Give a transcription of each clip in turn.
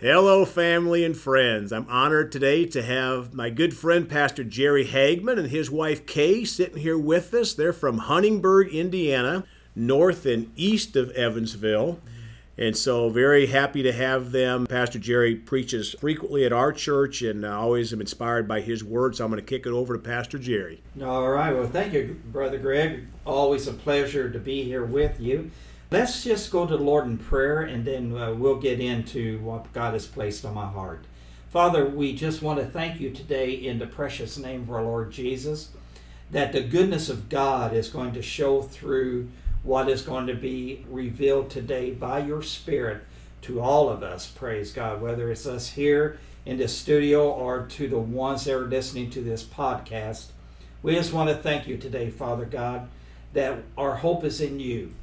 Hello, family and friends. I'm honored today to have my good friend, Pastor Jerry Hagman, and his wife, Kay, sitting here with us. They're from Huntingburg, Indiana, north and east of Evansville. And so, very happy to have them. Pastor Jerry preaches frequently at our church, and I always am inspired by his words. So, I'm going to kick it over to Pastor Jerry. All right. Well, thank you, Brother Greg. Always a pleasure to be here with you. Let's just go to the Lord in prayer and then uh, we'll get into what God has placed on my heart. Father, we just want to thank you today in the precious name of our Lord Jesus that the goodness of God is going to show through what is going to be revealed today by your Spirit to all of us, praise God, whether it's us here in the studio or to the ones that are listening to this podcast. We just want to thank you today, Father God, that our hope is in you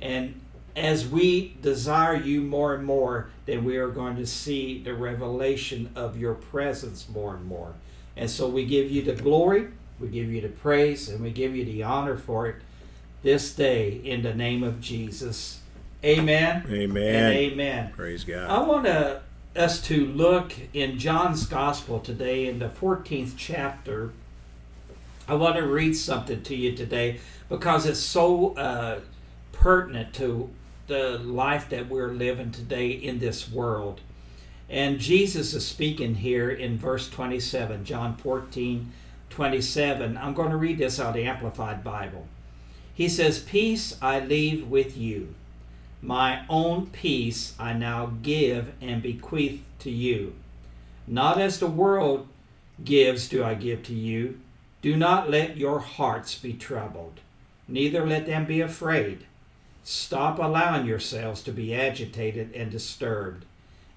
and as we desire you more and more, then we are going to see the revelation of your presence more and more. And so we give you the glory, we give you the praise, and we give you the honor for it this day in the name of Jesus. Amen. Amen. amen. Praise God. I want to, us to look in John's Gospel today in the 14th chapter. I want to read something to you today because it's so. Uh, pertinent to the life that we're living today in this world. And Jesus is speaking here in verse 27, John 14, 27. I'm going to read this out of the Amplified Bible. He says, Peace I leave with you. My own peace I now give and bequeath to you. Not as the world gives do I give to you. Do not let your hearts be troubled, neither let them be afraid. Stop allowing yourselves to be agitated and disturbed,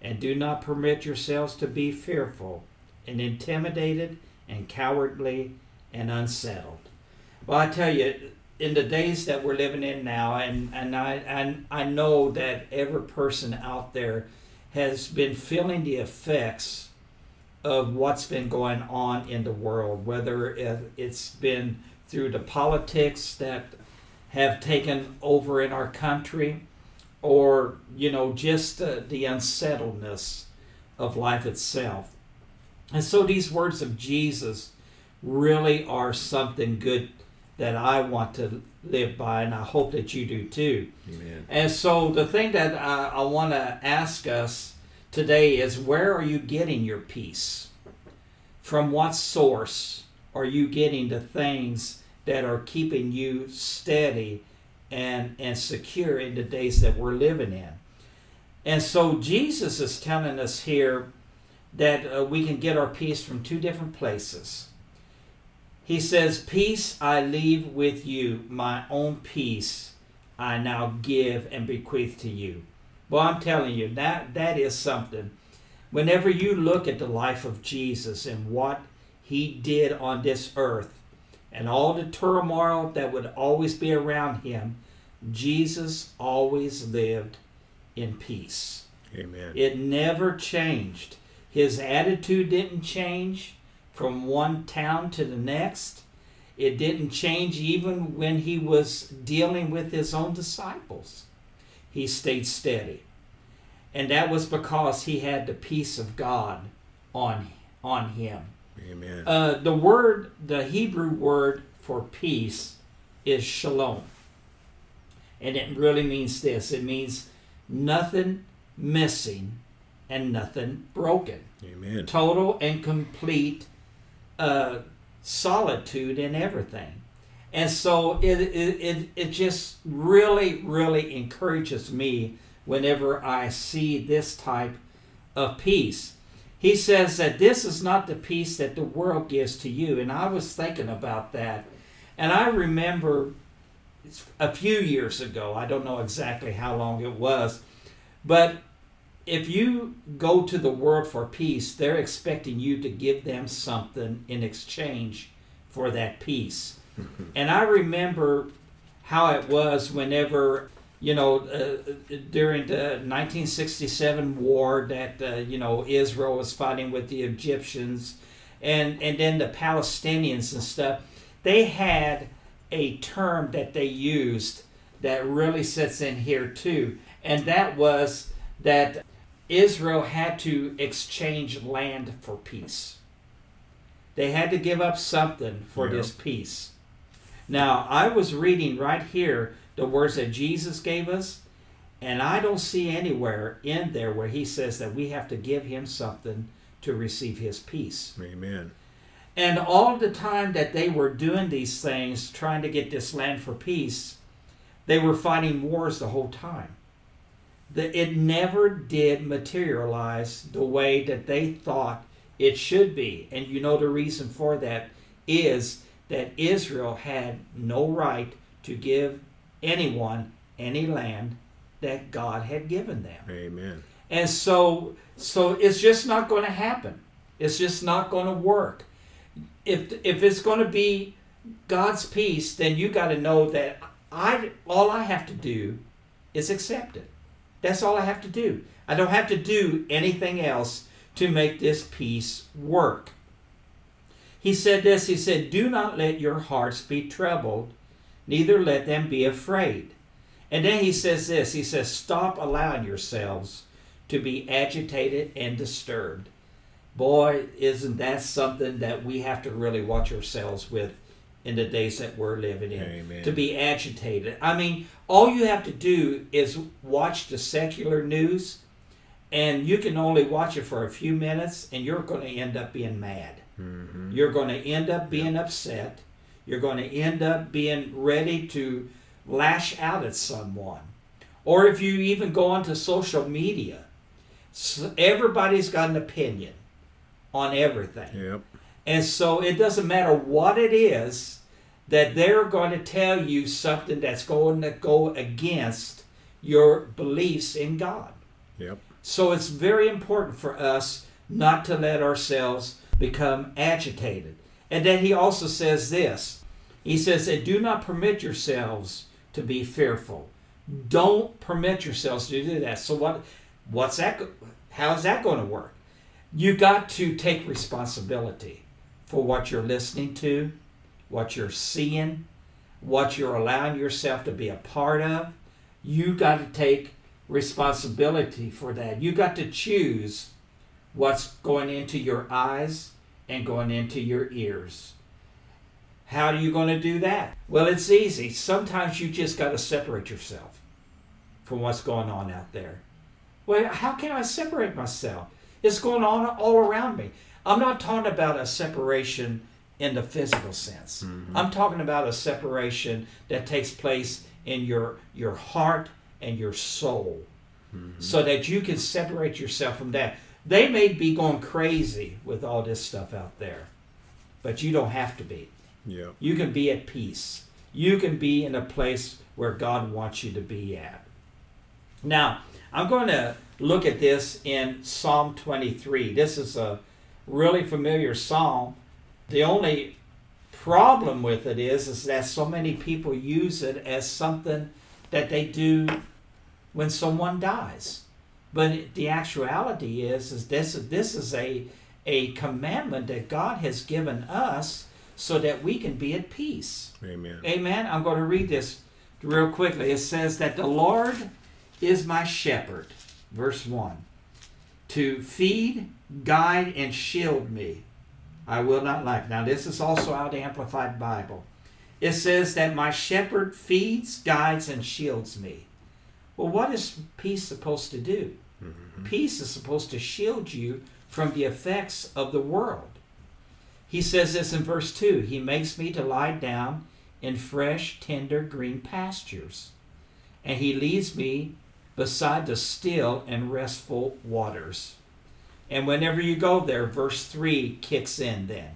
and do not permit yourselves to be fearful and intimidated and cowardly and unsettled. Well, I tell you, in the days that we're living in now, and, and I and I know that every person out there has been feeling the effects of what's been going on in the world, whether it's been through the politics that have taken over in our country or you know just uh, the unsettledness of life itself. And so these words of jesus really are something good that i want to live by and i hope that you do too. Amen. and so the thing that i, I want to ask us today is where are you getting your peace? From what source are you getting the things that are keeping you steady and, and secure in the days that we're living in. And so Jesus is telling us here that uh, we can get our peace from two different places. He says, Peace I leave with you, my own peace I now give and bequeath to you. Well, I'm telling you, that, that is something. Whenever you look at the life of Jesus and what he did on this earth, and all the turmoil that would always be around him, Jesus always lived in peace. Amen. It never changed. His attitude didn't change from one town to the next. It didn't change even when he was dealing with his own disciples. He stayed steady. And that was because he had the peace of God on, on him. Amen. Uh, the word, the Hebrew word for peace is shalom. And it really means this it means nothing missing and nothing broken. Amen. Total and complete uh, solitude in everything. And so it, it, it, it just really, really encourages me whenever I see this type of peace he says that this is not the peace that the world gives to you. And I was thinking about that. And I remember a few years ago, I don't know exactly how long it was, but if you go to the world for peace, they're expecting you to give them something in exchange for that peace. and I remember how it was whenever you know, uh, during the 1967 war that, uh, you know, Israel was fighting with the Egyptians and, and then the Palestinians and stuff, they had a term that they used that really sits in here too. And that was that Israel had to exchange land for peace. They had to give up something for Yeah. this peace. Now, I was reading right here the words that Jesus gave us, and I don't see anywhere in there where he says that we have to give him something to receive his peace. Amen. And all the time that they were doing these things, trying to get this land for peace, they were fighting wars the whole time. The, it never did materialize the way that they thought it should be. And you know the reason for that is that Israel had no right to give anyone any land that God had given them. Amen. And so so it's just not going to happen. It's just not going to work. If if it's going to be God's peace, then you got to know that I all I have to do is accept it. That's all I have to do. I don't have to do anything else to make this peace work. He said this, he said, "Do not let your hearts be troubled, neither let them be afraid." And then he says this, he says, "Stop allowing yourselves to be agitated and disturbed. Boy, isn't that something that we have to really watch ourselves with in the days that we're living in? Amen. To be agitated. I mean, all you have to do is watch the secular news, and you can only watch it for a few minutes, and you're going to end up being mad. hmm You're going to end up being upset. You're going to end up being ready to lash out at someone. Or if you even go onto social media, everybody's got an opinion on everything. Yep. And so it doesn't matter what it is that they're going to tell you something that's going to go against your beliefs in God. Yep. So it's very important for us not to let ourselves become agitated. And then he also says this He says, and do not permit yourselves to be fearful. Don't permit yourselves to do that. So what what's that how's that going to work? You got to take responsibility for what you're listening to, what you're seeing, what you're allowing yourself to be a part of. You got to take responsibility for that. You got to choose what's going into your eyes and going into your ears. How are you going to do that? Well, it's easy. Sometimes you just got to separate yourself from what's going on out there. Well, how can I separate myself? It's going on all around me. I'm not talking about a separation in the physical sense. Mm-hmm. I'm talking about a separation that takes place in your your heart and your soul mm-hmm. so that you can separate yourself from that. They may be going crazy with all this stuff out there, but you don't have to be. Yep. You can be at peace. You can be in a place where God wants you to be at. Now, I'm going to look at this in Psalm 23. This is a really familiar psalm. The only problem with it is, is that so many people use it as something that they do when someone dies. But the actuality is, is this this is a a commandment that God has given us so that we can be at peace. Amen. Amen. I'm going to read this real quickly. It says that the Lord is my shepherd, verse 1, to feed, guide, and shield me. I will not lack. Now, this is also out of the Amplified Bible. It says that my shepherd feeds, guides, and shields me. Well, what is peace supposed to do? Mm-hmm. Peace is supposed to shield you from the effects of the world. He says this in verse 2 He makes me to lie down in fresh, tender, green pastures, and He leads me beside the still and restful waters. And whenever you go there, verse 3 kicks in then.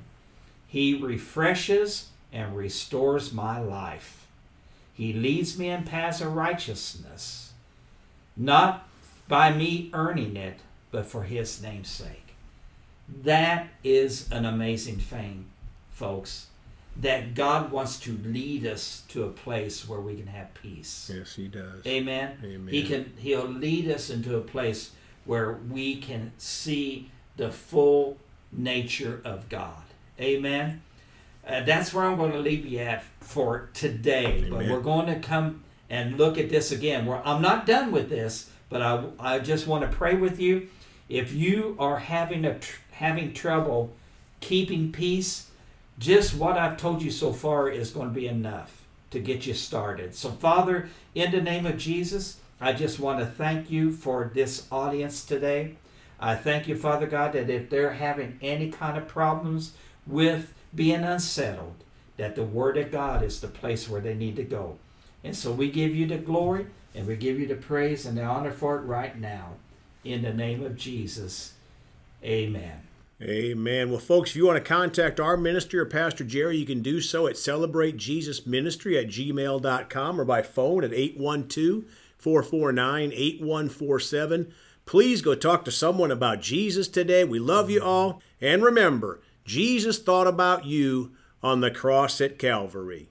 He refreshes and restores my life. He leads me in paths of righteousness, not by me earning it, but for His name's sake. That is an amazing thing, folks. That God wants to lead us to a place where we can have peace. Yes, he does. Amen. Amen. He can he'll lead us into a place where we can see the full nature of God. Amen. Uh, that's where I'm going to leave you at for today. But we're going to come and look at this again. I'm not done with this, But I, I just want to pray with you. If you are having a having trouble keeping peace, just what I've told you so far is going to be enough to get you started. So, Father, in the name of Jesus, I just want to thank you for this audience today. I thank you, Father God, that if they're having any kind of problems with being unsettled, that the Word of God is the place where they need to go. And so we give you the glory and we give you the praise and the honor for it right now. In the name of Jesus, amen. Amen. Well, folks, if you want to contact our ministry or Pastor Jerry, you can do so at celebratejesusministry at gmail.com or by phone at 812 449 8147. Please go talk to someone about Jesus today. We love you all. And remember, Jesus thought about you on the cross at Calvary.